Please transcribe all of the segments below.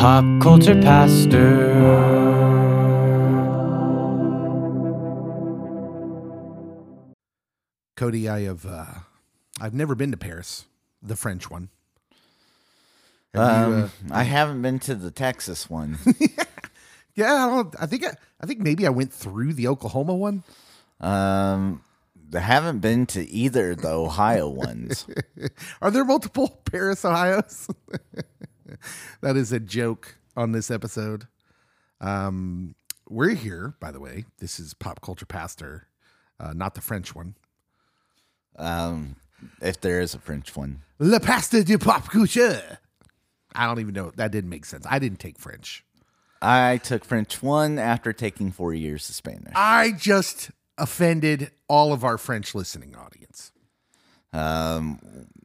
Pop Culture Pastor. Cody, I have uh, I've never been to Paris, the French one. Have you, Um, uh, I haven't been to the Texas one. yeah, I don't. I think I, I think maybe I went through the Oklahoma one. um, I haven't been to either of the Ohio ones. Are there multiple Paris, Ohio's? that is a joke on this episode. Um, we're here, by the way. This is Pop Culture Pastor, uh, not the French one. Um, if there is a French one, Le Pasteur du Pop Culture. I don't even know. That didn't make sense. I didn't take French. I took French one after taking four years of Spanish. I just offended all of our French listening audience. Um,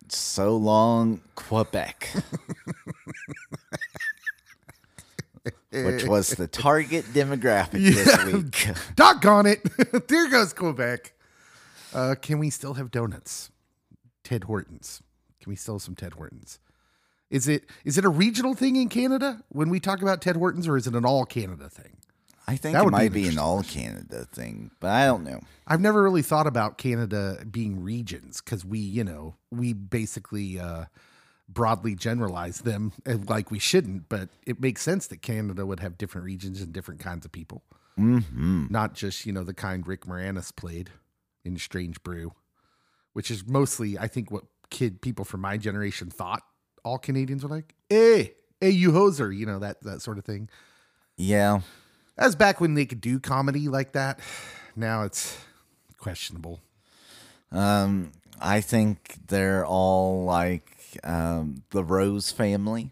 so long, Quebec. Which was the target demographic this week. Doggone it. there goes Quebec. Uh, can we still have donuts? Ted Hortons. Can we still have some Ted Hortons? Is it is it a regional thing in Canada when we talk about Ted Hortons, or is it an all Canada thing? I think That it be might an be an all Canada thing, but I don't know. I've never really thought about Canada being regions because we, you know, we basically uh, broadly generalize them uh, like we shouldn't. But it makes sense that Canada would have different regions and different kinds of people, Mm-hmm. not just you know the kind Rick Moranis played in Strange Brew, which is mostly I think what kid people from my generation thought all Canadians were like. Hey, hey, you hoser, you know that that sort of thing. Yeah. That was back when they could do comedy like that. Now it's questionable. Um, I think they're all like um, the Rose family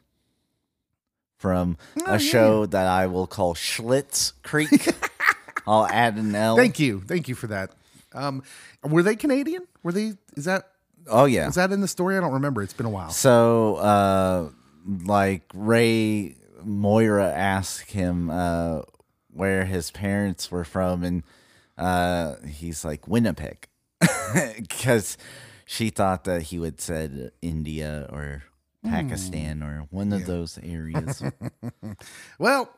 from Oh, a show that I will call Schlitz Creek. I'll add an L. Thank you, thank you for that. Um, were they Canadian? Were they? Is that Oh yeah. is that in the story? I don't remember. It's been a while. So, uh, like Ray Moira asked him uh, where his parents were from, and uh, he's like Winnipeg, because she thought that he would said India or Pakistan or one of those areas. Well,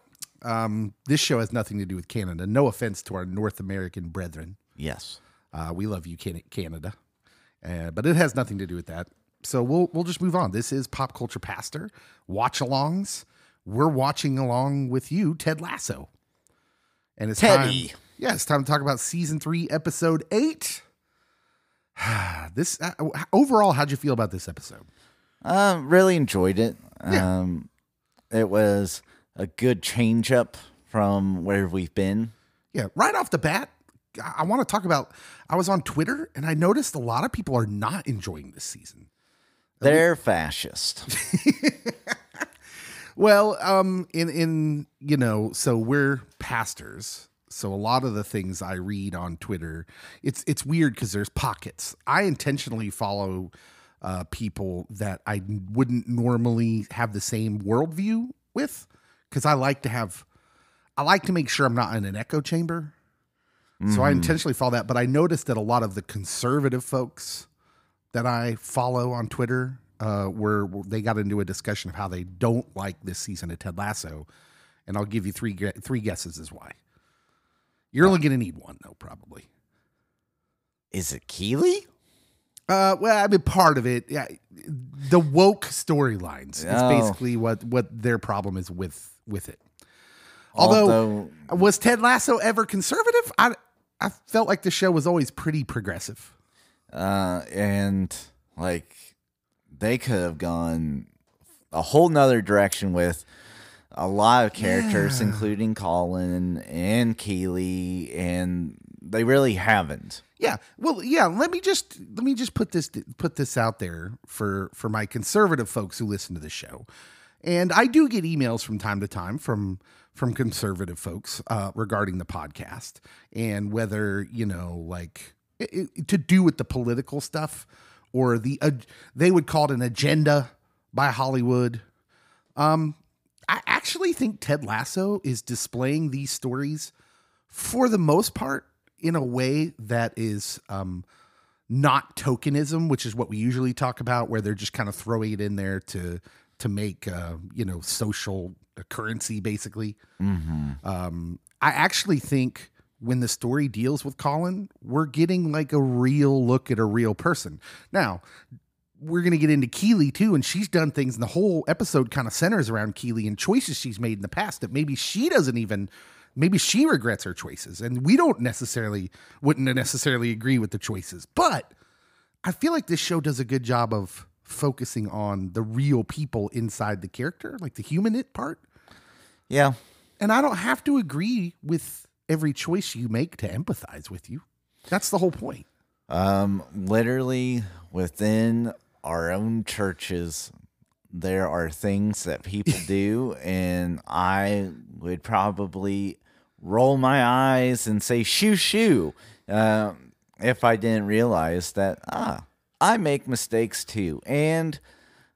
um, this show has nothing to do with Canada. No offense to our North American brethren. yes. Uh, we love you, Canada, uh, but it has nothing to do with that. So we'll we'll just move on. This is pop culture pastor watch alongs. We're watching along with you, Ted Lasso, and it's Teddy. time. Yeah, it's time to talk about season three, episode eight. this uh, overall, how'd you feel about this episode? Um, really enjoyed it. Yeah. Um, it was a good change up from where we've been. Yeah, right off the bat, I, I want to talk about. I was on Twitter and I noticed a lot of people are not enjoying this season. They're fascist. Well, um, in in you know, so we're pastors. So a lot of the things I read on Twitter, it's it's weird because there's pockets. I intentionally follow uh, people that I wouldn't normally have the same worldview with, because I like to have, I like to make sure I'm not in an echo chamber. So I intentionally follow that. But I noticed that a lot of the conservative folks that I follow on Twitter uh, were- they got into a discussion of how they don't like this season of Ted Lasso, and I'll give you three three guesses as why. You're only going to need one though, probably. Is it Keeley? Uh, well, I mean, part of it, yeah, the woke storylines is Oh. basically what what their problem is with with it. Although, Although was Ted Lasso ever conservative? I I felt like the show was always pretty progressive. uh, and like they could have gone a whole nother direction with a lot of characters, Yeah. including Colin and Keeley, and they really haven't. Yeah. Well, yeah, let me just let me just put this put this out there for for my conservative folks who listen to the show. And I do get emails from time to time from from conservative folks uh, regarding the podcast and whether, you know, like it, it- to do with the political stuff or the uh, they would call it an agenda by Hollywood. Um I actually think Ted Lasso is displaying these stories for the most part in a way that is um, not tokenism, which is what we usually talk about, where they're just kind of throwing it in there to to make uh, you know social currency basically. Um, I actually think when the story deals with Colin, we're getting like a real look at a real person. Now, we're going to get into Keeley too, and she's done things, and the whole episode kind of centers around Keeley and choices she's made in the past that maybe she doesn't even, maybe she regrets her choices, and we don't necessarily wouldn't necessarily agree with the choices, but I feel like this show does a good job of focusing on the real people inside the character, like the human it part, Yeah. and I don't have to agree with every choice you make to empathize with you. That's the whole point. Um, literally within our own churches, there are things that people do, and I would probably roll my eyes and say "shoo shoo" uh, if I didn't realize that ah, I make mistakes too, and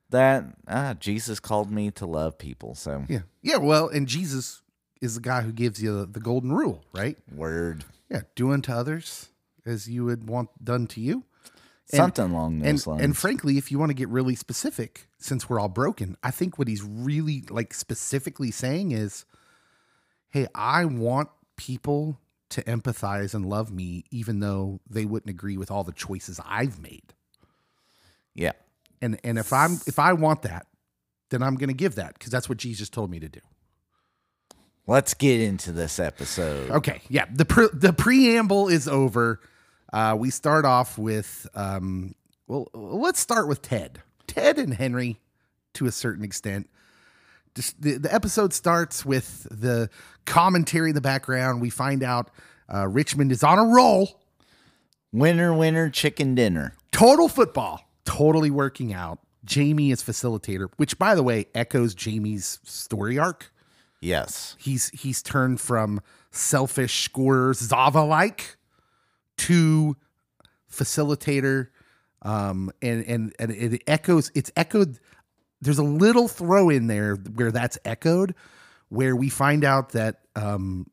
that ah, Jesus called me to love people. So Yeah. Yeah. Well, and Jesus is the guy who gives you the, the golden rule, right? word Yeah. Do unto others as you would want done to you. And- something along And, those lines. and frankly, if you want to get really specific, since we're all broken, I think what he's really like specifically saying is, hey, I want people to empathize and love me, even though they wouldn't agree with all the choices I've made. yeah. And and if I'm if I want that, then I'm going to give that because that's what Jesus told me to do. Let's get into this episode. Okay, yeah. The pre- the preamble is over. Uh, we start off with um, well, let's start with Ted. Ted and Henry, to a certain extent. Just the, the episode starts with the commentary in the background. We find out uh, Richmond is on a roll. Winner, winner, chicken dinner. Total football, totally working out. Jamie is facilitator, which by the way echoes Jamie's story arc. Yes. he's he's turned from selfish scorer Zava like to facilitator um and and and it echoes it's echoed there's a little throw in there where that's echoed where we find out that um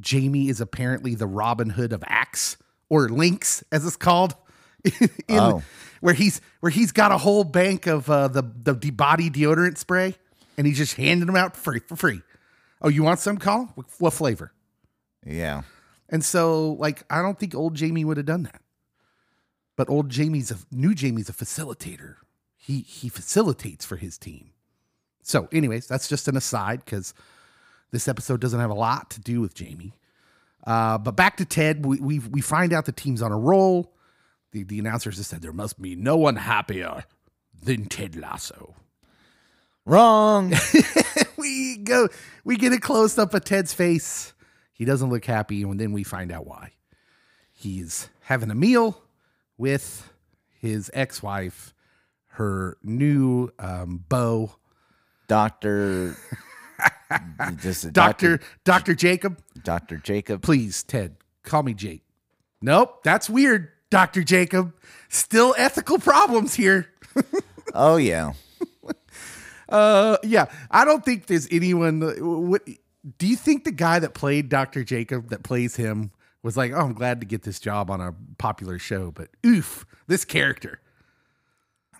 Jamie is apparently the Robin Hood of Axe or Lynx as it's called in, Oh. where he's where he's got a whole bank of uh, the the body deodorant spray and he's just handing them out free for free. Oh, you want some, Colin? What flavor? Yeah. And so, like, I don't think old Jamie would have done that. But old Jamie's a new Jamie's a facilitator. He he facilitates for his team. So, anyways, that's just an aside because this episode doesn't have a lot to do with Jamie. Uh, but back to Ted, we, we we find out the team's on a roll. The the announcers just said there must be no one happier than Ted Lasso. Wrong. we go we get a close up of Ted's face. He doesn't look happy, and then we find out why. He's having a meal with his ex-wife, her new um, beau, Doctor. is Doctor Doctor Jacob. Doctor Jacob. Please, Ted, call me Jake. Nope, that's weird, Doctor Jacob. Still ethical problems here. Oh yeah. Uh, yeah, I don't think there's anyone. What do you think the guy that played Doctor Jacob that plays him was like? Oh, I'm glad to get this job on a popular show, but oof, this character.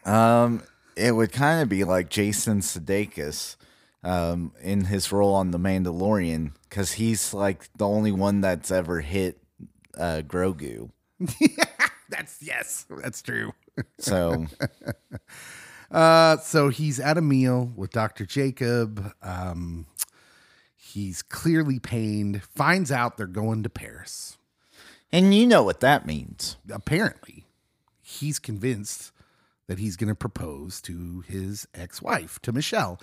Um, it would kind of be like Jason Sudeikis, um, in his role on The Mandalorian, because he's like the only one that's ever hit uh, Grogu. That's yes, that's true. So Uh, so he's at a meal with Dr. Jacob. Um, he's clearly pained, finds out they're going to Paris. and you know what that means. Apparently, he's convinced that he's going to propose to his ex-wife, to Michelle.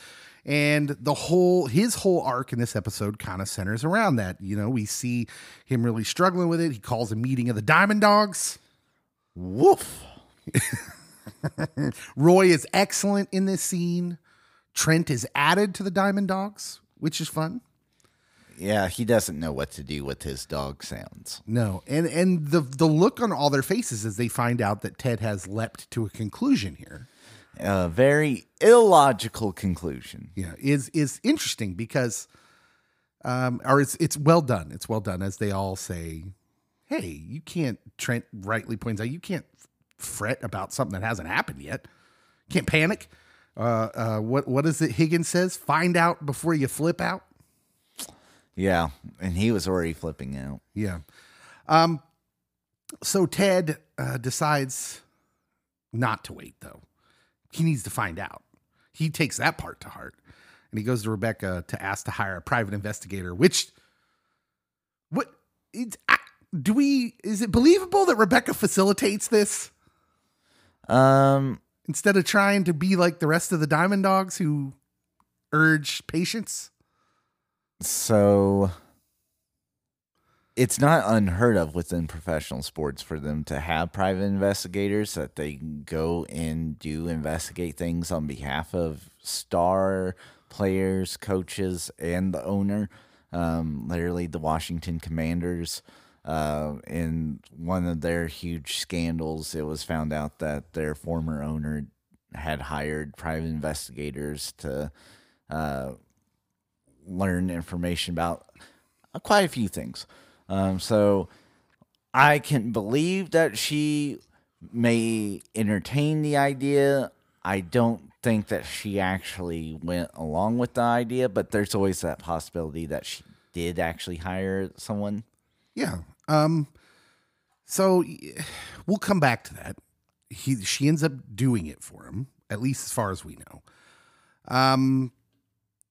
And the whole his whole arc in this episode kind of centers around that. You know, we see him really struggling with it. He calls a meeting of the Diamond Dogs. Woof. Roy is excellent in this scene. Trent is added to the Diamond Dogs, which is fun. Yeah, he doesn't know what to do with his dog sounds. No, and and the the look on all their faces as they find out that Ted has leapt to a conclusion here, A very illogical conclusion. yeah, is is interesting because, um, or it's it's well done. It's well done as they all say, "Hey, you can't." Trent rightly points out, "You can't fret about something that hasn't happened yet. Can't panic." Uh, uh, what what is it? Higgins says, "Find out before you flip out." Yeah, and he was already flipping out. Yeah. Um. So Ted uh, decides not to wait, though. He needs to find out. He takes that part to heart, and he goes to Rebecca to ask to hire a private investigator. Which, what? It's, I, do we? Is it believable that Rebecca facilitates this Um, instead of trying to be like the rest of the Diamond Dogs who urge patience? so it's not unheard of within professional sports for them to have private investigators that they go and do investigate things on behalf of star players, coaches, and the owner. Um, literally, the Washington Commanders. Uh, in one of their huge scandals, it was found out that their former owner had hired private investigators to uh, learn information about quite a few things. Um, so I can believe that she may entertain the idea. I don't think that she actually went along with the idea, but there's always that possibility that she did actually hire someone. Yeah. Um. So we'll come back to that. He she ends up doing it for him, at least as far as we know. Um.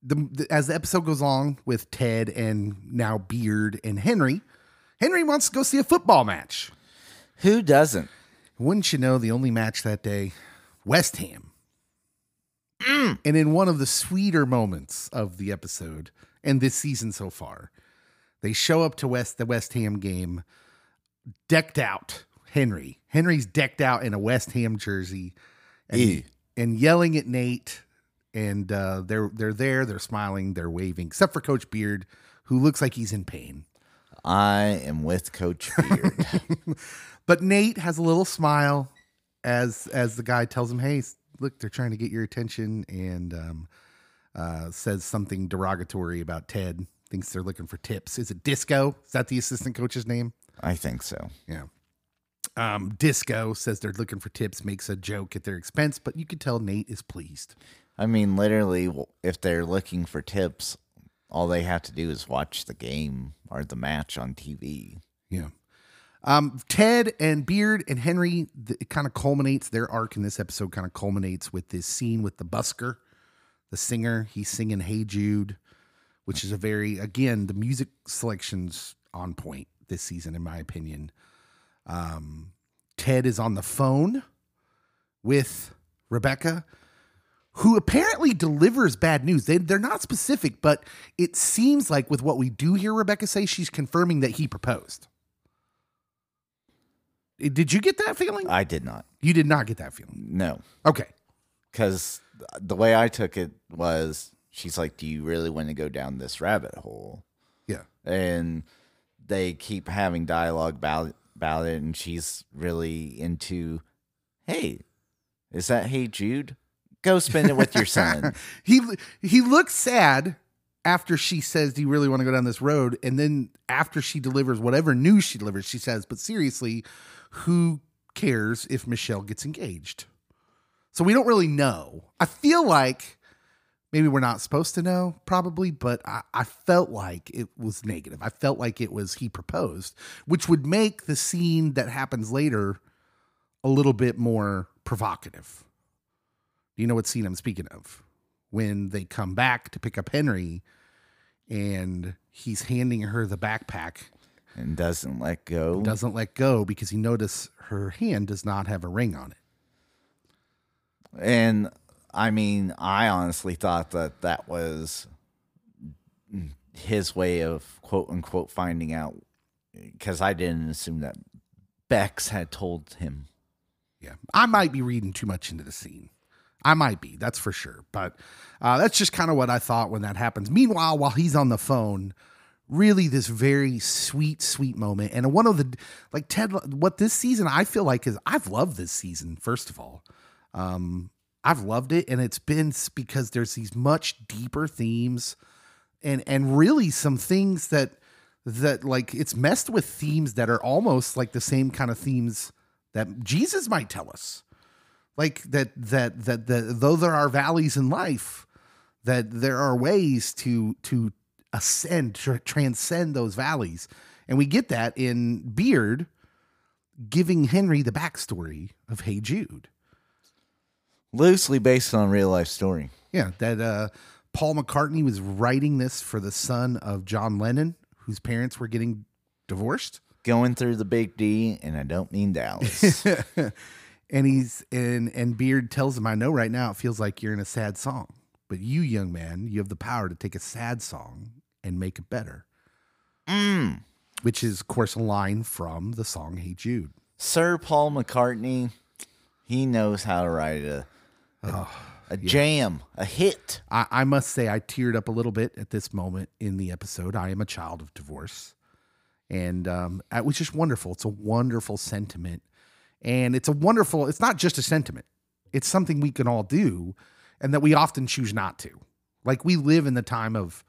The, the as the episode goes on with Ted and now Beard and Henry, Henry wants to go see a football match. Who doesn't? Wouldn't you know, the only match that day, West Ham. And in one of the sweeter moments of the episode and this season so far, they show up to West the West Ham game, decked out. Henry. Henry's decked out in a West Ham jersey and, Ew. and yelling at Nate. And uh, they're they're there, they're smiling, they're waving, except for Coach Beard, who looks like he's in pain. I am with Coach Beard. But Nate has a little smile as as the guy tells him, "Hey, look, they're trying to get your attention," and um, uh, says something derogatory about Ted. Thinks they're looking for tips. Is it Disco? Is that the assistant coach's name? I think so. Yeah. Um, Disco says they're looking for tips. Makes a joke at their expense, but you could tell Nate is pleased. I mean, literally, if they're looking for tips, all they have to do is watch the game or the match on TV. Yeah. Um, Ted and Beard and Henry, it kind of culminates, their arc in this episode kind of culminates with this scene with the busker, the singer. He's singing Hey Jude, which is a very, again, the music selection's on point this season, in my opinion. Um, Ted is on the phone with Rebecca, who apparently delivers bad news. They, they're not specific, but it seems like with what we do hear Rebecca say, she's confirming that he proposed. Eh, Did you get that feeling? I did not. You did not get that feeling. No, Okay. because the way I took it was she's like, Do you really want to go down this rabbit hole? Yeah. And they keep having dialogue about, about it, and she's really into, Hey, is that Hey Jude? Go spend it with your son. He he looks sad after she says, "Do you really want to go down this road?" And then after she delivers whatever news she delivers, she says, "But seriously, who cares if Michelle gets engaged?" So we don't really know. I feel like maybe we're not supposed to know, probably, but I, I felt like it was negative. I felt like it was he proposed, which would make the scene that happens later a little bit more provocative. Do you know what scene I'm speaking of? When they come back to pick up Henry and he's handing her the backpack, and doesn't let go. doesn't let go because he noticed her hand does not have a ring on it. And I mean, I honestly thought that that was his way of quote unquote finding out because I didn't assume that Bex had told him. Yeah. I might be reading too much into the scene. I might be, that's for sure. But uh, that's just kind of what I thought when that happens. Meanwhile, while he's on the phone, really this very sweet, sweet moment. And one of the, like Ted, what this season I feel like is I've loved this season, first of all. Um, I've loved it. And it's been because there's these much deeper themes and, and really some things that, that like it's messed with themes that are almost like the same kind of themes that Jesus might tell us like that that that that though there are valleys in life that there are ways to to ascend to transcend those valleys and we get that in beard giving henry the backstory of hey jude Loosely based on real life story. yeah that uh paul mccartney was writing this for the son of john lennon whose parents were getting divorced Going through the big D, and I don't mean Dallas. and he's and and beard tells him i know right now it feels like you're in a sad song but you young man you have the power to take a sad song and make it better mm. which is of course a line from the song hey jude Sir Paul McCartney, he knows how to write a a, a jam, a hit. I, I must say i teared up a little bit at this moment in the episode. I am a child of divorce. And um, it was just wonderful. It's a wonderful sentiment. And it's a wonderful it's not just a sentiment. It's something we can all do and that we often choose not to. Like we live in the time of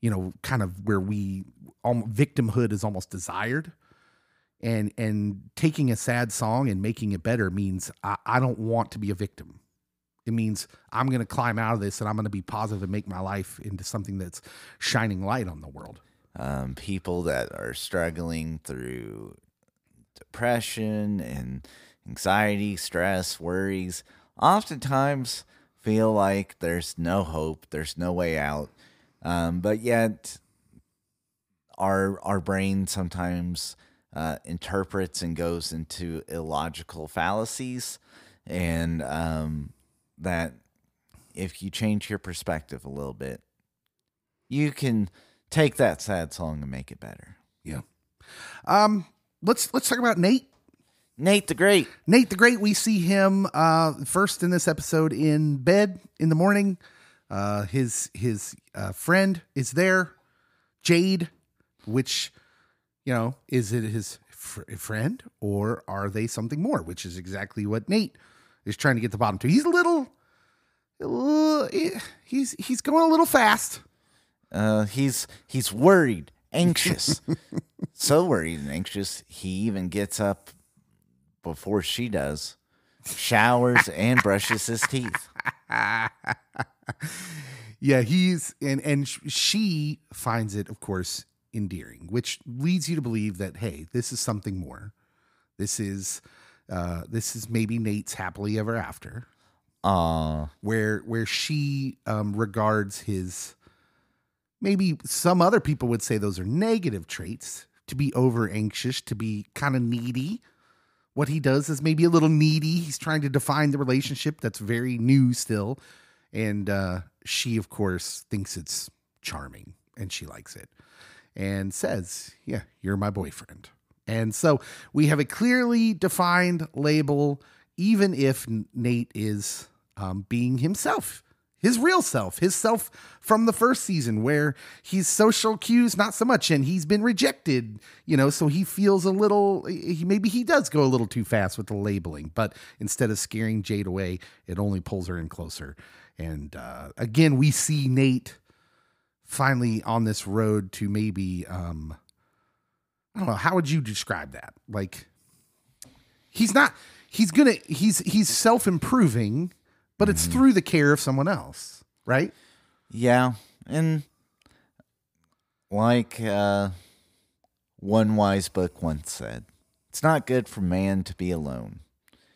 you know kind of where we um, victimhood is almost desired. And and taking a sad song and making it better means I, I don't want to be a victim it means i'm going to climb out of this and i'm going to be positive and make my life into something that's shining light on the world Um, people that are struggling through depression and anxiety, stress, worries, oftentimes feel like there's no hope, there's no way out. Um, but yet, our our brain sometimes uh, interprets and goes into illogical fallacies, and um, that if you change your perspective a little bit, you can take that sad song and make it better. yeah um let's let's talk about nate Nate the Great. Nate the Great, we see him uh, first in this episode in bed in the morning. Uh, his his uh, friend is there, Jade, which you know is it his fr- friend or are they something more? Which is exactly what Nate is trying to get the bottom to. He's a little, a little he's he's going a little fast. Uh, he's he's worried, anxious, so worried and anxious. He even gets up before she does, showers and brushes his teeth. Yeah, he's and and she finds it, of course, endearing, which leads you to believe that hey, this is something more. This is uh this is maybe Nate's happily ever after, Aw, where where she um regards his maybe some other people would say those are negative traits to be over anxious, to be kind of needy. What he does is maybe a little needy. He's trying to define the relationship that's very new still. And uh, she, of course, thinks it's charming and she likes it and says, Yeah, you're my boyfriend. And so we have a clearly defined label, even if Nate is um, being himself, his real self, his self from the first season, where he's social cues not so much, and he's been rejected, you know, so he feels a little, he, maybe he does go a little too fast with the labeling, but instead of scaring Jade away, it only pulls her in closer. And uh, again, we see Nate finally on this road to maybe, um, I don't know, how would you describe that? Like, he's not, he's gonna, he's, he's self improving, but it's through the care of someone else, right? yeah, and like uh, one wise book once said, it's not good for man to be alone.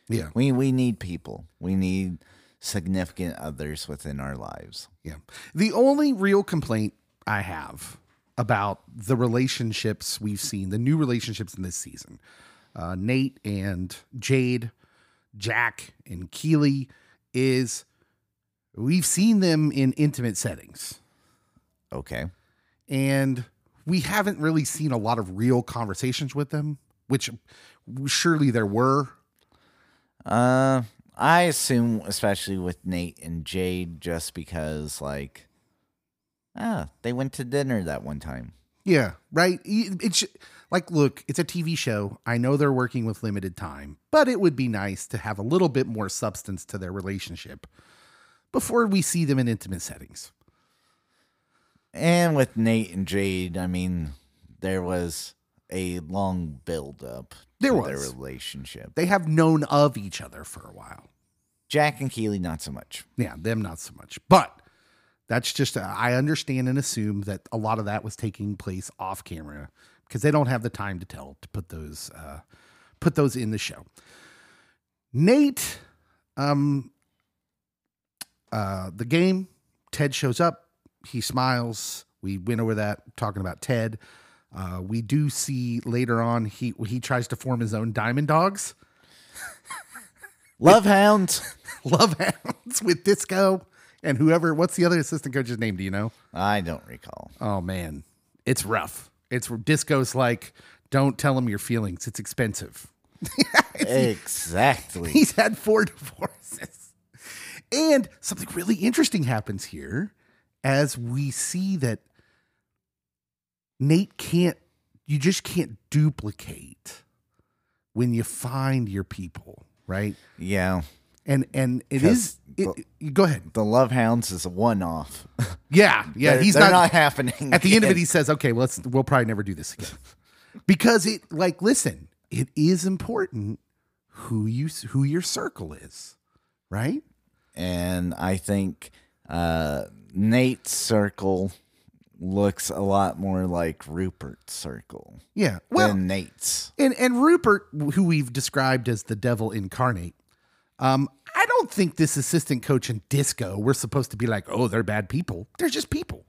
Yeah. We we need people. We need significant others within our lives. Yeah. The only real complaint I have about the relationships we've seen, the new relationships in this season, uh, Nate and Jade, Jack and Keeley, is we've seen them in intimate settings. Okay. And we haven't really seen a lot of real conversations with them, which surely there were. Uh, I assume, especially with Nate and Jade, just because like, ah, they went to dinner that one time. Yeah, right. It's like, look, it's a TV show. I know they're working with limited time, but it would be nice to have a little bit more substance to their relationship before we see them in intimate settings. And with Nate and Jade, I mean, there was a long build up There was. their relationship. They have known of each other for a while. Jack and Keeley, not so much. Yeah, them not so much. But that's just, I understand and assume that a lot of that was taking place off camera because they don't have the time to tell to put those, uh, put those in the show. Nate, um, uh, the game, Ted shows up. He smiles. We went over that talking about Ted. Uh, we do see later on he he tries to form his own diamond dogs. Love Hounds. love hounds with disco and whoever what's the other assistant coach's name? Do you know? I don't recall. oh man. It's rough. It's disco's like don't tell him your feelings. It's expensive. Exactly. he's had four divorces. And something really interesting happens here as we see that nate can't you just can't duplicate when you find your people right? Yeah. And and it is it, it- go ahead The Love Hounds is a one off. yeah yeah They're- he's they're not, not happening. at the end of it he says okay well, let's we'll probably never do this again because it like listen it is important who you who your circle is right and I think uh, Nate's circle looks a lot more like Rupert's circle yeah well than Nate's. and and rupert who we've described as the devil incarnate um i don't think this assistant coach in disco we're supposed to be like oh they're bad people. They're just people.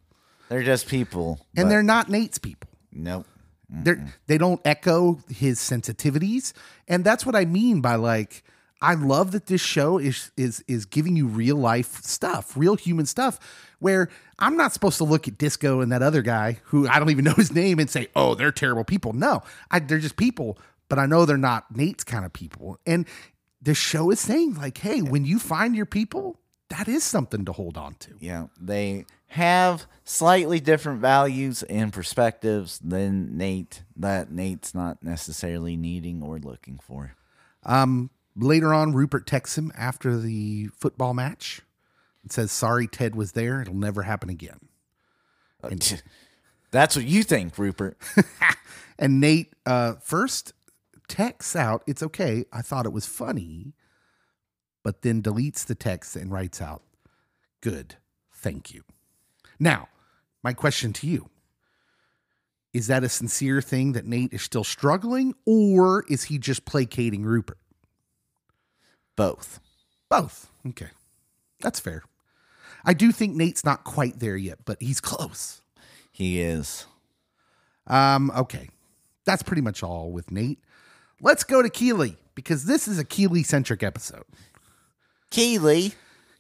They're just people, and they're not nate's people. Nope. They're, they don't echo his sensitivities. And that's what i mean by like i love that this show is is is giving you real life stuff real human stuff where i'm not supposed to look at disco and that other guy who i don't even know his name and say oh they're terrible people. No I, they're just people but i know they're not nate's kind of people. And the show is saying like hey when you find your people that is something to hold on to Yeah, they have slightly different values and perspectives than Nate that Nate's not necessarily needing or looking for. Um, later on, Rupert texts him after the football match and says, Sorry, Ted was there. It'll never happen again. That's what you think, Rupert. And Nate uh, first texts out, It's okay. I thought it was funny, but then deletes the text and writes out, Good. Thank you. Now, my question to you is that a sincere thing that Nate is still struggling, or is he just placating Rupert? Both. Both. Okay. That's fair. I do think Nate's not quite there yet, but he's close. He is. Um, okay. That's pretty much all with Nate. Let's go to Keeley because this is a Keeley centric episode. Keeley.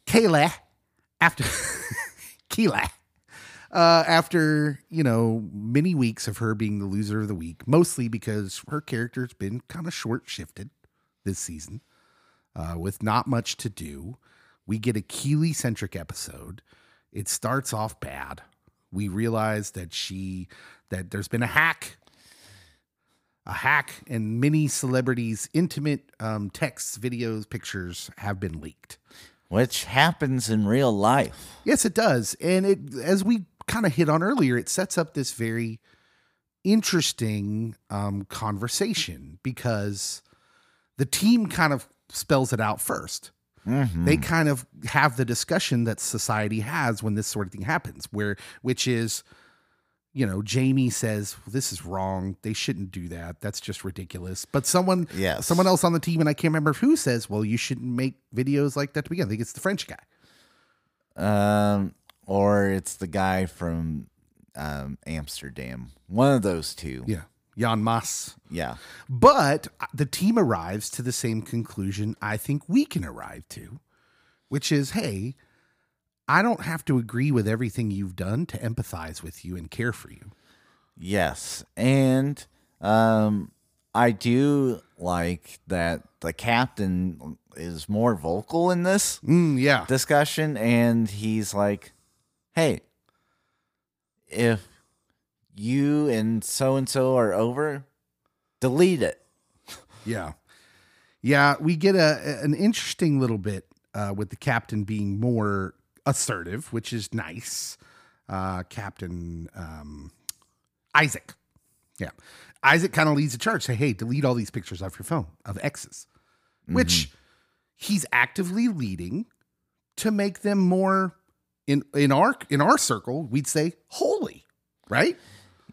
Kayla, after Keela, uh, after you know many weeks of her being the loser of the week, mostly because her character's been kind of short shifted this season, uh, with not much to do. We get a Keeley centric episode. It starts off bad. We realize that she that there's been a hack a hack and many celebrities intimate um, texts videos pictures have been leaked Which happens in real life. Yes, it does. And it as we kind of hit on earlier, it sets up this very interesting um, conversation because the team kind of spells it out 1st They kind of have the discussion that society has when this sort of thing happens, where which is, you know, Jamie says this is wrong. They shouldn't do that. That's just ridiculous. But someone, Yes. someone else on the team, and I can't remember who says, well, you shouldn't make videos like that to begin. I think it's the French guy. Um, or it's the guy from um, Amsterdam. One of those two. Yeah. Jan Maas. Yeah. But the team arrives to the same conclusion I think we can arrive to, which is hey, I don't have to agree with everything you've done to empathize with you and care for you. Yes. And um, I do like that the captain is more vocal in this Mm, yeah. discussion. And he's like, hey, if you and so and so are over, delete it. Yeah. Yeah, we get a an interesting little bit uh, with the captain being more assertive, which is nice. Uh, captain um, Isaac. Yeah. Isaac kind of leads the charge. Say, hey, delete all these pictures off your phone of exes, which, he's actively leading to make them more in in our in our circle, we'd say holy, right?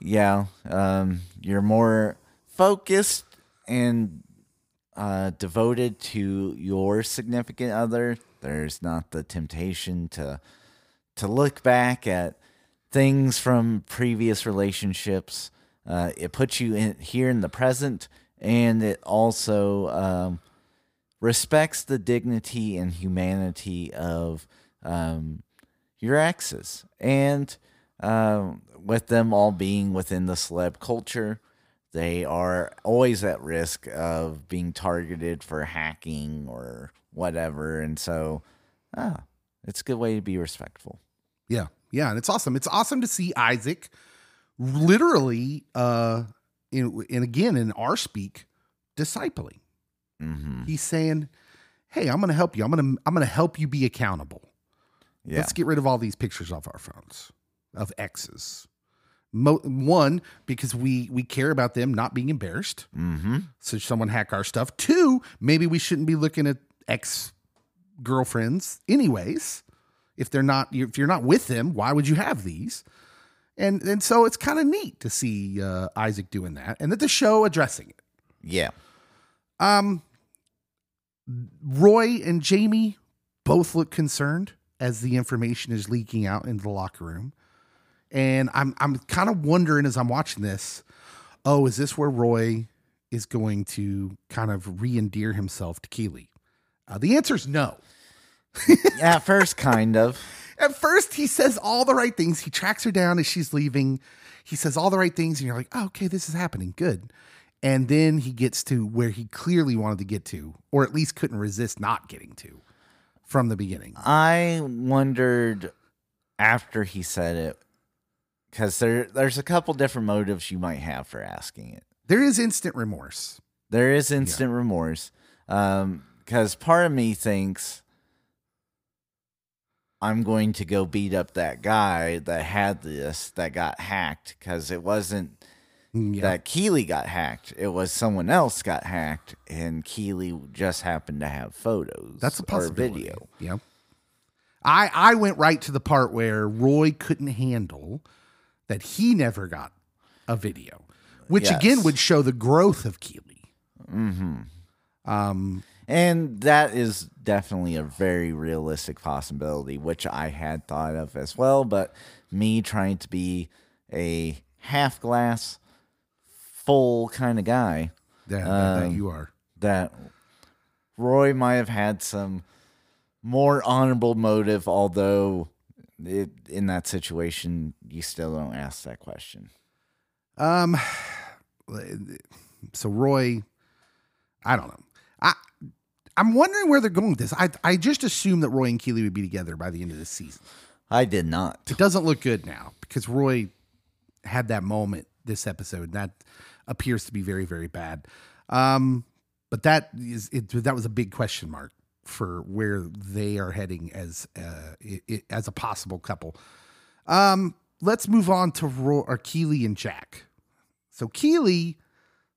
Yeah, um, you're more focused and uh, devoted to your significant other. There's not the temptation to to look back at things from previous relationships. Uh, it puts you in here in the present, and it also um, respects the dignity and humanity of um, your exes. And um, with them all being within the celeb culture, they are always at risk of being targeted for hacking or whatever. And so, ah, it's a good way to be respectful. Yeah. Yeah, and it's awesome. It's awesome to see Isaac literally uh in, and again in our speak discipling. Mm-hmm. He's saying, "Hey, I'm going to help you. I'm going to I'm going to help you be accountable. Yeah. Let's get rid of all these pictures off our phones of exes. Mo- one because we we care about them not being embarrassed. mm-hmm. So someone hack our stuff. Two, maybe we shouldn't be looking at ex girlfriends anyways. If they're not if you're not with them, why would you have these? And and so it's kind of neat to see uh, Isaac doing that, and that the show addressing it. Yeah. Um, Roy and Jamie both look concerned as the information is leaking out into the locker room, and I'm I'm kind of wondering as I'm watching this, oh, is this where Roy is going to kind of re-endear himself to Keeley? Uh, the answer is no. At first, kind of. At first, he says all the right things. He tracks her down as she's leaving. He says all the right things, and you're like, oh, okay, this is happening. Good. And then he gets to where he clearly wanted to get to, or at least couldn't resist not getting to from the beginning. I wondered after he said it because there there's a couple different motives you might have for asking it. There is instant remorse. There is instant remorse because part of me thinks I'm going to go beat up that guy that had this that got hacked because it wasn't Mm, Yeah. that Keeley got hacked. It was someone else got hacked, and Keeley just happened to have photos. That's a or possibility. video. Yeah. I I went right to the part where Roy couldn't handle that he never got a video, which again would show the growth of Keeley. Mm-hmm. Um, And that is definitely a very realistic possibility, which I had thought of as well. But me trying to be a half glass full kind of guy, that, that- that Um, you are. that Roy might have had some more honorable motive, although it, in that situation, you still don't ask that question. Um, so Roy, I don't know. I I'm wondering where they're going with this. I I just assumed that Roy and Keeley would be together by the end of this season. I did not. It doesn't look good now because Roy had that moment this episode. That appears to be very very bad. Um, but that is it, that was a big question mark for where they are heading as uh, it, it, as a possible couple. Um, let's move on to Roy, or Keeley and Jack. So Keeley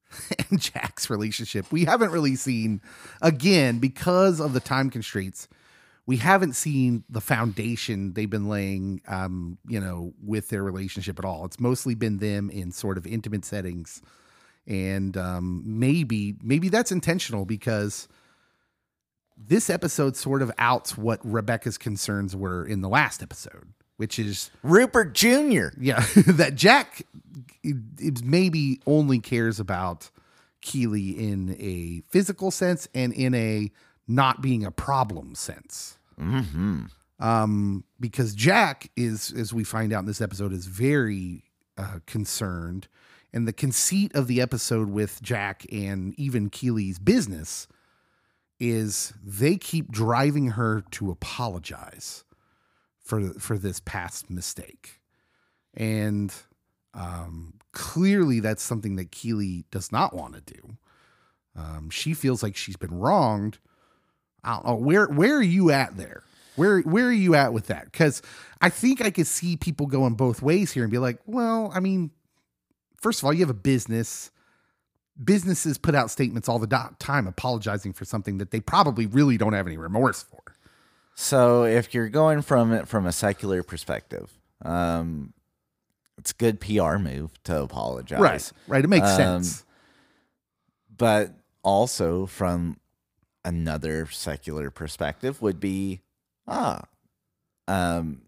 and Jack's relationship, we haven't really seen again because of the time constraints. We haven't seen the foundation they've been laying, um, you know, with their relationship at all. It's mostly been them in sort of intimate settings, and um, maybe maybe that's intentional because this episode sort of outs what Rebecca's concerns were in the last episode, which is Rupert Jr. yeah, that Jack maybe only cares about Keeley in a physical sense and in a not being a problem sense. Mm-hmm. Um, because Jack is, as we find out in this episode, is very uh, concerned, and the conceit of the episode with Jack and even Keeley's business is they keep driving her to apologize for for this past mistake, and um, clearly that's something that Keeley does not want to do. Um, she feels like she's been wronged. I don't know where where are you at there? Where where are you at with that? Because I think I could see people going both ways here and be like, well, I mean, first of all, you have a business. businesses put out statements all the time apologizing for something that they probably really don't have any remorse for. So if you're going from it from a secular perspective, um, it's a good PR move to apologize. Right. Right. It makes Um, sense. But also from another secular perspective would be ah um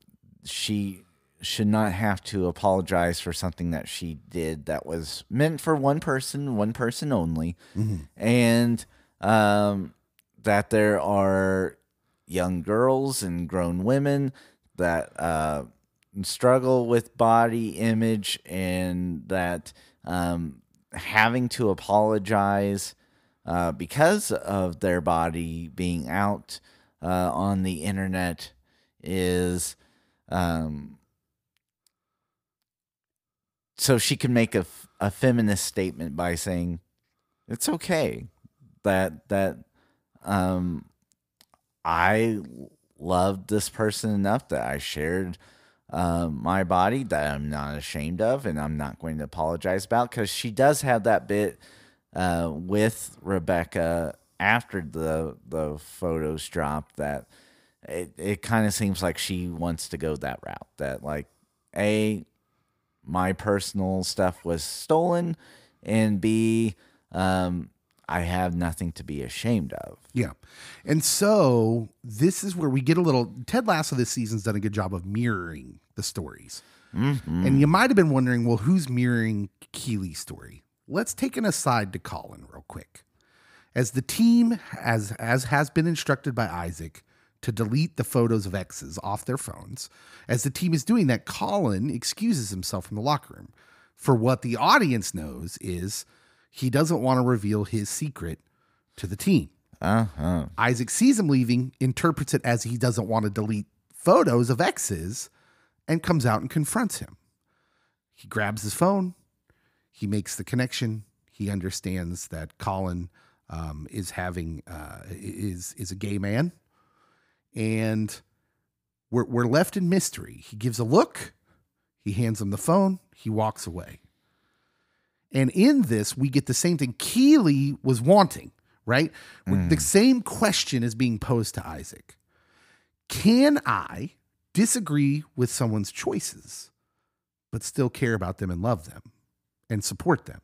she should not have to apologize for something that she did that was meant for one person, one person only. And um that there are young girls and grown women that uh struggle with body image and that um having to apologize uh, because of their body being out uh, on the internet is um, so she can make a, a feminist statement by saying it's okay that that um, I loved this person enough that I shared um, my body that I'm not ashamed of and I'm not going to apologize about because she does have that bit uh, with Rebecca after the the photos dropped that it, it kind of seems like she wants to go that route that like a my personal stuff was stolen and b um, I have nothing to be ashamed of. Yeah. And so this is where we get a little Ted Lasso this season's done a good job of mirroring the stories. Mm-hmm. And you might have been wondering, well, who's mirroring Keeley's story? Let's take an aside to Colin real quick. As the team, as as has been instructed by Isaac, to delete the photos of exes off their phones, as the team is doing that, Colin excuses himself from the locker room. For what the audience knows is he doesn't want to reveal his secret to the team. Uh-huh. Isaac sees him leaving, interprets it as he doesn't want to delete photos of exes, and comes out and confronts him. He grabs his phone. He makes the connection. He understands that Colin um, is having uh, is is a gay man, and we're we're left in mystery. He gives a look. He hands him the phone. He walks away. And in this, we get the same thing Keeley was wanting, right? With The same question is being posed to Isaac. Can I disagree with someone's choices, but still care about them and love them and support them?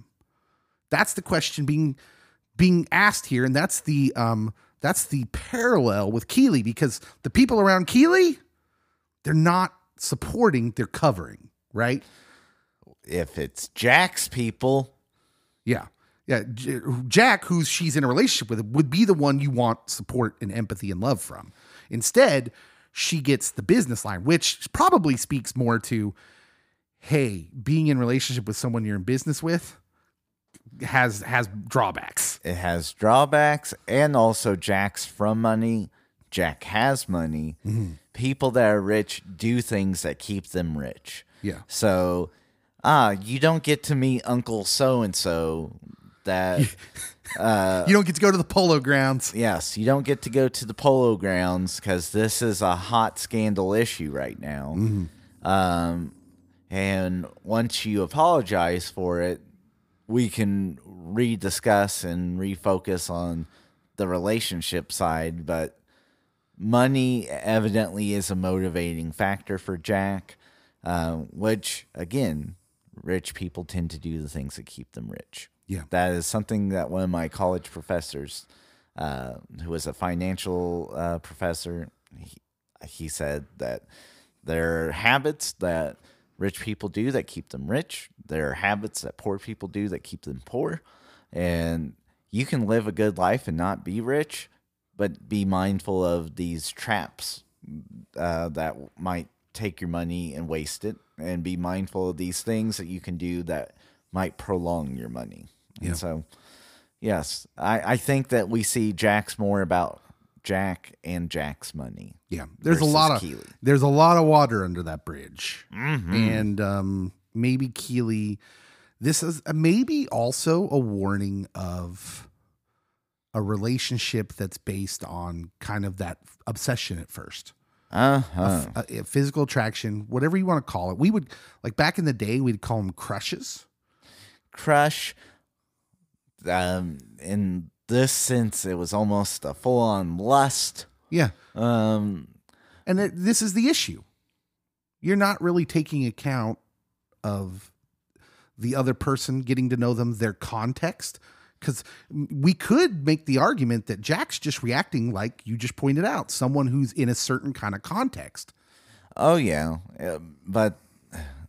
That's the question being being asked here, and that's the um that's the parallel with Keeley because the people around Keeley, they're not supporting, they're covering, right? If it's Jack's people, Yeah. Yeah. J- Jack, who she's in a relationship with, would be the one you want support and empathy and love from. Instead, she gets the business line, which probably speaks more to, hey, being in relationship with someone you're in business with has has drawbacks. it has drawbacks and also Jack's from money. Jack has money. Mm-hmm. People that are rich do things that keep them rich. Yeah. So, ah, you don't get to meet Uncle so and so. That you don't get to go to the polo grounds. yes, you don't get to go to the polo grounds because this is a hot scandal issue right now. Um, and once you apologize for it, we can rediscuss and refocus on the relationship side. But money evidently is a motivating factor for Jack, uh, which, again, rich people tend to do the things that keep them rich. Yeah. That is something that one of my college professors, uh, who was a financial uh, professor, he, he said that there are habits that rich people do that keep them rich. There are habits that poor people do that keep them poor. And you can live a good life and not be rich, but be mindful of these traps uh, that might take your money and waste it, and be mindful of these things that you can do that might prolong your money. Yeah. And so, yes, I, I think that we see Jack's more about Jack and Jack's money. Yeah, there's a lot of Keeley. there's a lot of water under that bridge, and um, maybe Keeley. This is uh, maybe also a warning of a relationship that's based on kind of that obsession at first, Uh huh. uh, uh, physical attraction, whatever you want to call it. We would like back in the day, we'd call them crushes. Crush. um, in this sense, it was almost a full on lust. Yeah. Um, And th- this is the issue. You're not really taking account of the other person, getting to know them, their context. Because we could make the argument that Jack's just reacting like you just pointed out, someone who's in a certain kind of context. Oh yeah, Uh, but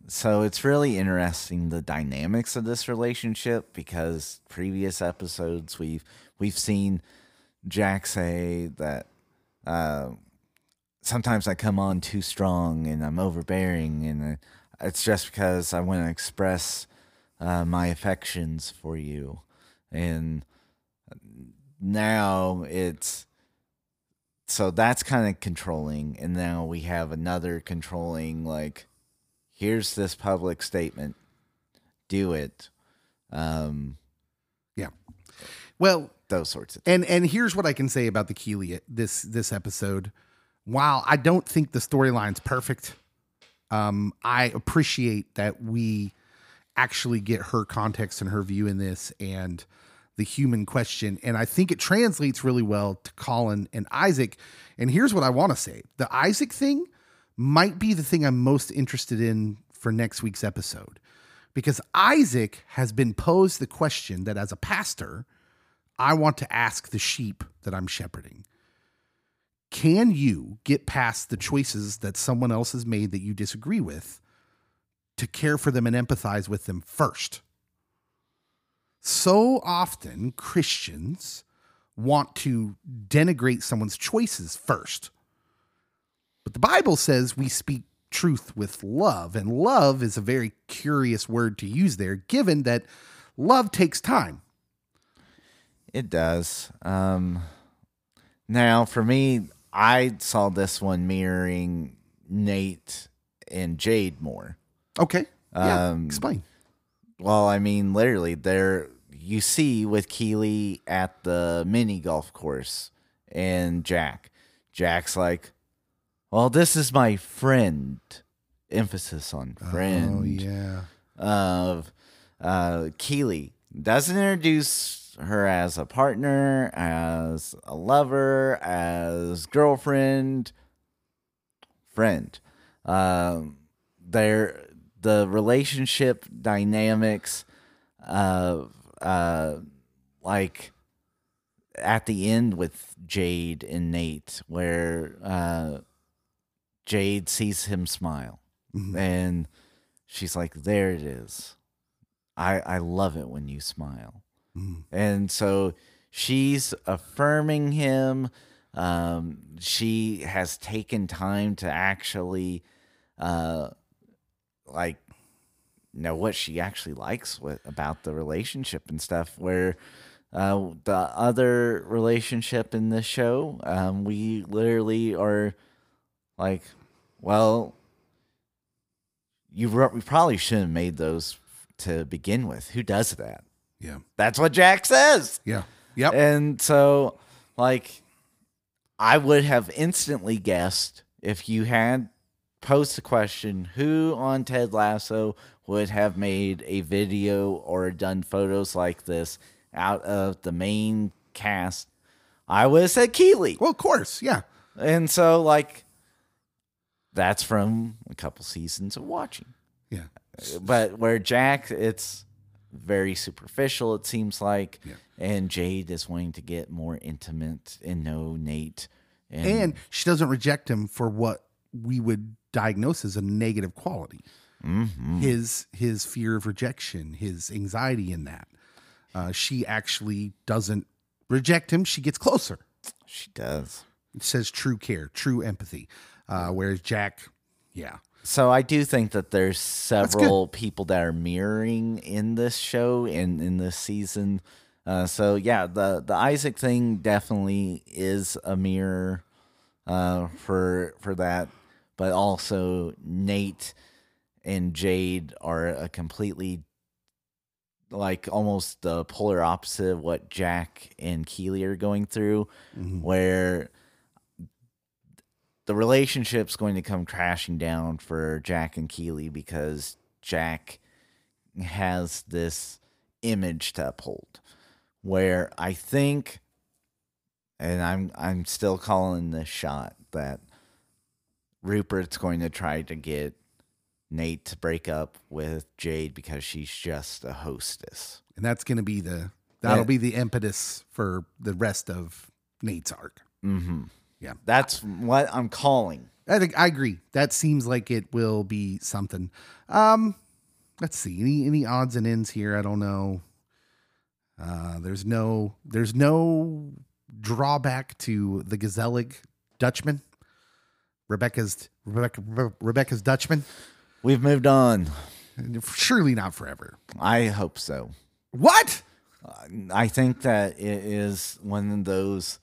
so it's really interesting the dynamics of this relationship because previous episodes we've we've seen Jack say that uh, sometimes I come on too strong and I'm overbearing and uh, it's just because I want to express uh, my affections for you and now it's so that's kind of controlling and now we have another controlling like here's this public statement do it um Yeah. Well, those sorts of And and here's what I can say about the Keeley this this episode. While I don't think the storyline's perfect, um, I appreciate that we actually get her context and her view in this and the human question. And I think it translates really well to Colin and Isaac. And here's what I want to say. The Isaac thing might be the thing I'm most interested in for next week's episode. Because Isaac has been posed the question that as a pastor, I want to ask the sheep that I'm shepherding Can you get past the choices that someone else has made that you disagree with to care for them and empathize with them first? So often, Christians want to denigrate someone's choices first. But the Bible says we speak truth with love, and love is a very curious word to use there, given that love takes time. It does. Um, now, for me, I saw this one mirroring Nate and Jade more. Okay. Yeah. Um, explain. Well, I mean, literally, there you see with Keeley at the mini golf course and Jack. Jack's like, "Well, this is my friend." Emphasis on friend. Oh yeah. of uh, Keeley doesn't introduce her as a partner, as a lover, as girlfriend, friend. Um, their the relationship dynamics of uh, like at the end with Jade and Nate, where uh, Jade sees him smile and she's like, "There it is. I I love it when you smile." And so she's affirming him. Um, she has taken time to actually, uh, like, know what she actually likes with about the relationship and stuff. Where uh, the other relationship in this show, um, we literally are like, well, you re- we probably shouldn't have made those to begin with. Who does that? Yeah. That's what Jack says. Yeah. Yep. And so, like, I would have instantly guessed if you had posed the question, who on Ted Lasso would have made a video or done photos like this out of the main cast? I would have said Keeley. well, of course. Yeah. And so, like, that's from a couple seasons of watching. Yeah. But where Jack, it's very superficial, it seems like. Yeah. And Jade is wanting to get more intimate and know Nate. And, And she doesn't reject him for what we would diagnose as a negative quality. Mhm. His his fear of rejection, his anxiety in that. Uh, she actually doesn't reject him. She gets closer. she does. It says true care, true empathy. Uh, whereas Jack, yeah, So I do think that there's several people that are mirroring in this show and in this season. Uh, so yeah, the the Isaac thing definitely is a mirror uh, for for that, but also Nate and Jade are a completely like almost the polar opposite of what Jack and Keeley are going through, mm-hmm. where the relationship's going to come crashing down for Jack and Keeley because Jack has this image to uphold where I think, and I'm I'm still calling this shot that Rupert's going to try to get Nate to break up with Jade because she's just a hostess. And that's going to be the that'll be the impetus for the rest of Nate's arc. Mm-hmm. Yeah. That's what I'm calling. I think I agree. That seems like it will be something. Um, let's see. Any any odds and ends here? I don't know. Uh, there's no there's no drawback to the Gezellig Dutchman. Rebecca's Rebecca Rebecca's Dutchman. We've moved on. Surely not forever. I hope so. What? I think that it is one of those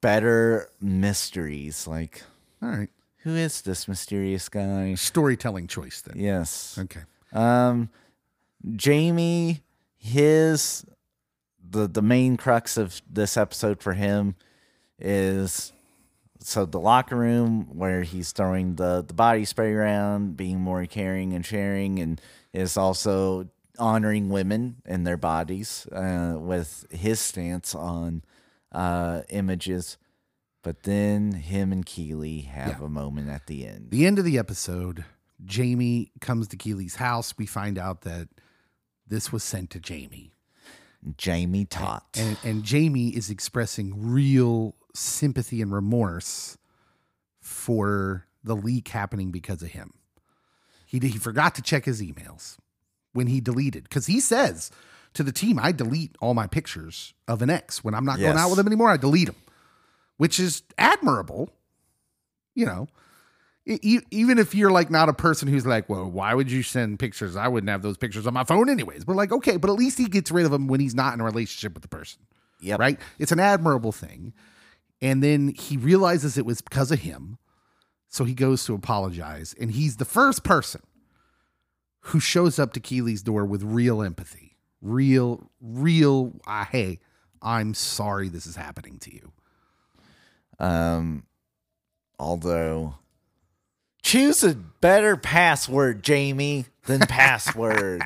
better mysteries. Like, All right. who is this mysterious guy? Storytelling choice then. Yes. Okay. Um, Jamie, his the the main crux of this episode for him is so the locker room where he's throwing the the body spray around, being more caring and sharing, and is also honoring women and their bodies uh, with his stance on uh, images. But then him and Keeley have Yeah. a moment at the end. The end of the episode, Jamie comes to Keeley's house. We find out that this was sent to Jamie. Jamie Tartt. And, and Jamie is expressing real sympathy and remorse for the leak happening because of him. He, he forgot to check his emails when he deleted, because he says to the team, I delete all my pictures of an ex. When I'm not going out with him anymore, I delete them, which is admirable. You know, even if you're like not a person who's like, well, why would you send pictures? I wouldn't have those pictures on my phone anyways. But like, okay, but at least he gets rid of them when he's not in a relationship with the person, Yeah, right? It's an admirable thing. And then he realizes it was because of him. So he goes to apologize. And he's the first person who shows up to Keeley's door with real empathy, real, real, uh, hey, I'm sorry this is happening to you. Um, although, choose a better password, Jamie, than password.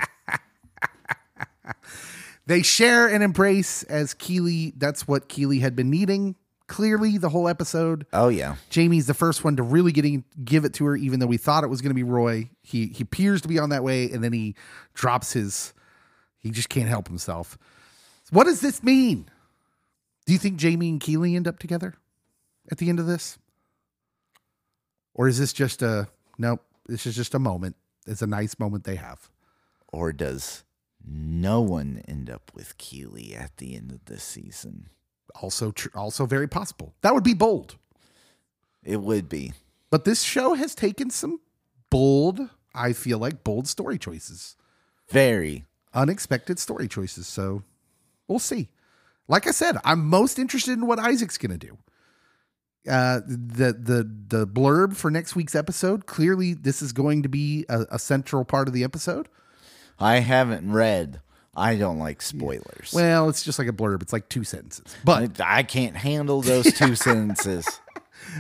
They share and embrace as Keeley. That's what Keeley had been needing. Clearly, the whole episode. oh yeah, Jamie's the first one to really getting give it to her, even though we thought it was going to be Roy. He he appears to be on that way, and then he drops his. He just can't help himself. What does this mean? Do you think Jamie and Keeley end up together at the end of this, or is this just a nope? This is just a moment. It's a nice moment they have. or does no one end up with Keeley at the end of this season? Also, tr- also very possible. That would be bold. It would be. But this show has taken some bold, I feel like bold story choices, Very. unexpected story choices. So we'll see. Like I said, I'm most interested in what Isaac's going to do. Uh, the the the blurb for next week's episode clearly this is going to be a, a central part of the episode. I haven't read. I don't like spoilers. Well, it's just like a blurb. It's like two sentences. But I, I can't handle those two sentences.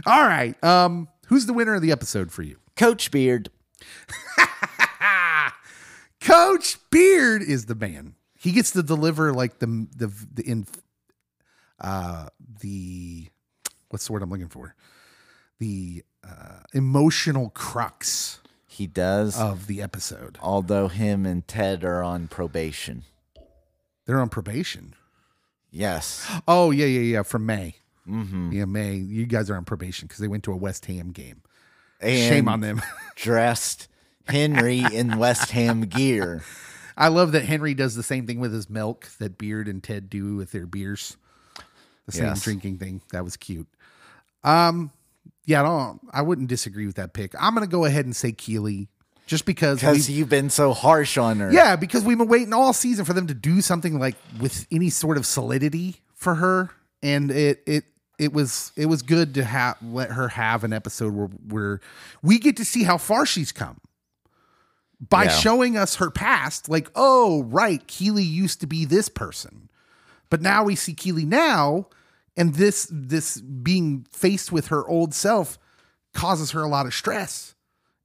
all right, um, who's the winner of the episode for you? Coach Beard. Coach Beard is the man. He gets to deliver like the the the in uh the what's the word I'm looking for? The uh, emotional crux He does. of the episode. although him and Ted are on probation. They're on probation. Yes. Oh yeah, yeah, yeah. From Mae. Mm-hmm. Yeah, Mae. You guys are on probation because they went to a West Ham game. And Shame on them. dressed Henry in West Ham gear. I love that Henry does the same thing with his milk that Beard and Ted do with their beers. The same Yes. drinking thing. That was cute. Um, yeah, I don't. I wouldn't disagree with that pick. I'm gonna go ahead and say Keeley, just because. Because you've been so harsh on her. yeah, because we've been waiting all season for them to do something like with any sort of solidity for her, and it it it was it was good to have let her have an episode where where we get to see how far she's come by Yeah. showing us her past. Like, oh right, Keeley used to be this person, but now we see Keeley now, and this this being faced with her old self causes her a lot of stress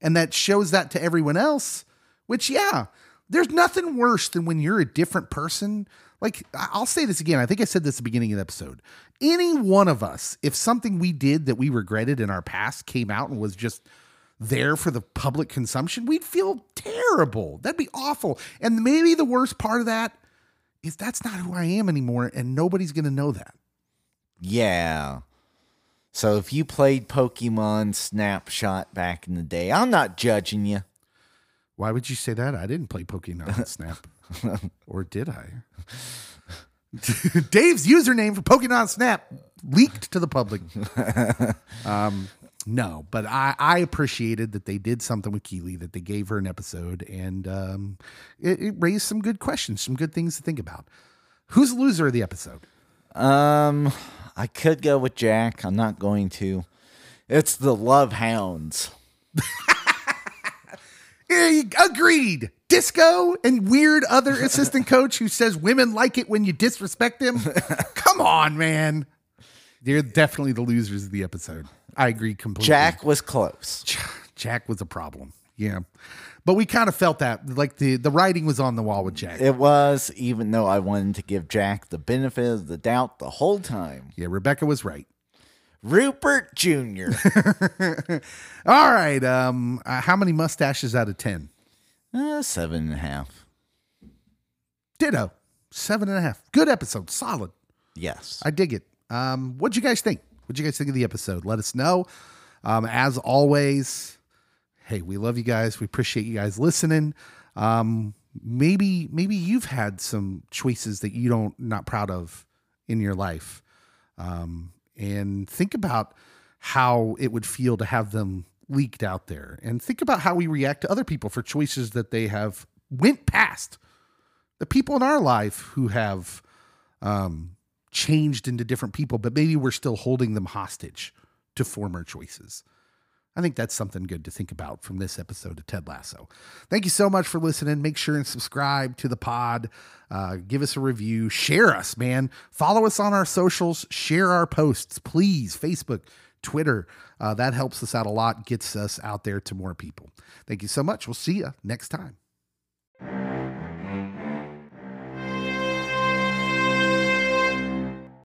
and that shows that to everyone else which yeah there's nothing worse than when you're a different person Like I'll say this again. I think I said this at the beginning of the episode. Any one of us, if something we did that we regretted in our past came out and was just there for the public consumption, we'd feel terrible. That'd be awful. And maybe the worst part of that is that's not who I am anymore, and nobody's gonna know that. Yeah. So if you played Pokemon Snapshot back in the day, I'm not judging you. Why would you say that? I didn't play Pokemon Snap. or did I? Dave's username for Pokemon Snap leaked to the public. um, no, but I, I appreciated that they did something with Keeley, that they gave her an episode, and um, it, it raised some good questions, some good things to think about. Who's the loser of the episode? Um, I could go with Jack. I'm not going to. It's the Love Hounds. Agreed. Disco and weird other assistant coach who says women like it when you disrespect them. Come on, man. They're definitely the losers of the episode. I agree completely. Jack was close. Jack was a problem. Yeah. But we kind of felt that like the the writing was on the wall with Jack. It was, even though I wanted to give Jack the benefit of the doubt the whole time. Yeah, Rebecca was right. Rupert Jr. All right. Um, uh, how many mustaches out of ten? uh, seven and a half. Ditto. Seven and a half. Good episode. Solid. Yes. I dig it. Um, what'd you guys think? What'd you guys think of the episode? Let us know. Um, as always, hey, we love you guys. We appreciate you guys listening. Um, maybe maybe you've had some choices that you don't not proud of in your life. Um, and think about how it would feel to have them leaked out there and think about how we react to other people for choices that they have went past the people in our life who have um, changed into different people, but maybe we're still holding them hostage to former choices. I think that's something good to think about from this episode of Ted Lasso. Thank you so much for listening. Make sure and subscribe to the pod. Uh, give us a review. Share us, man. Follow us on our socials. Share our posts, please. Facebook, Twitter. Uh, that helps us out a lot, gets us out there to more people. Thank you so much. We'll see you next time.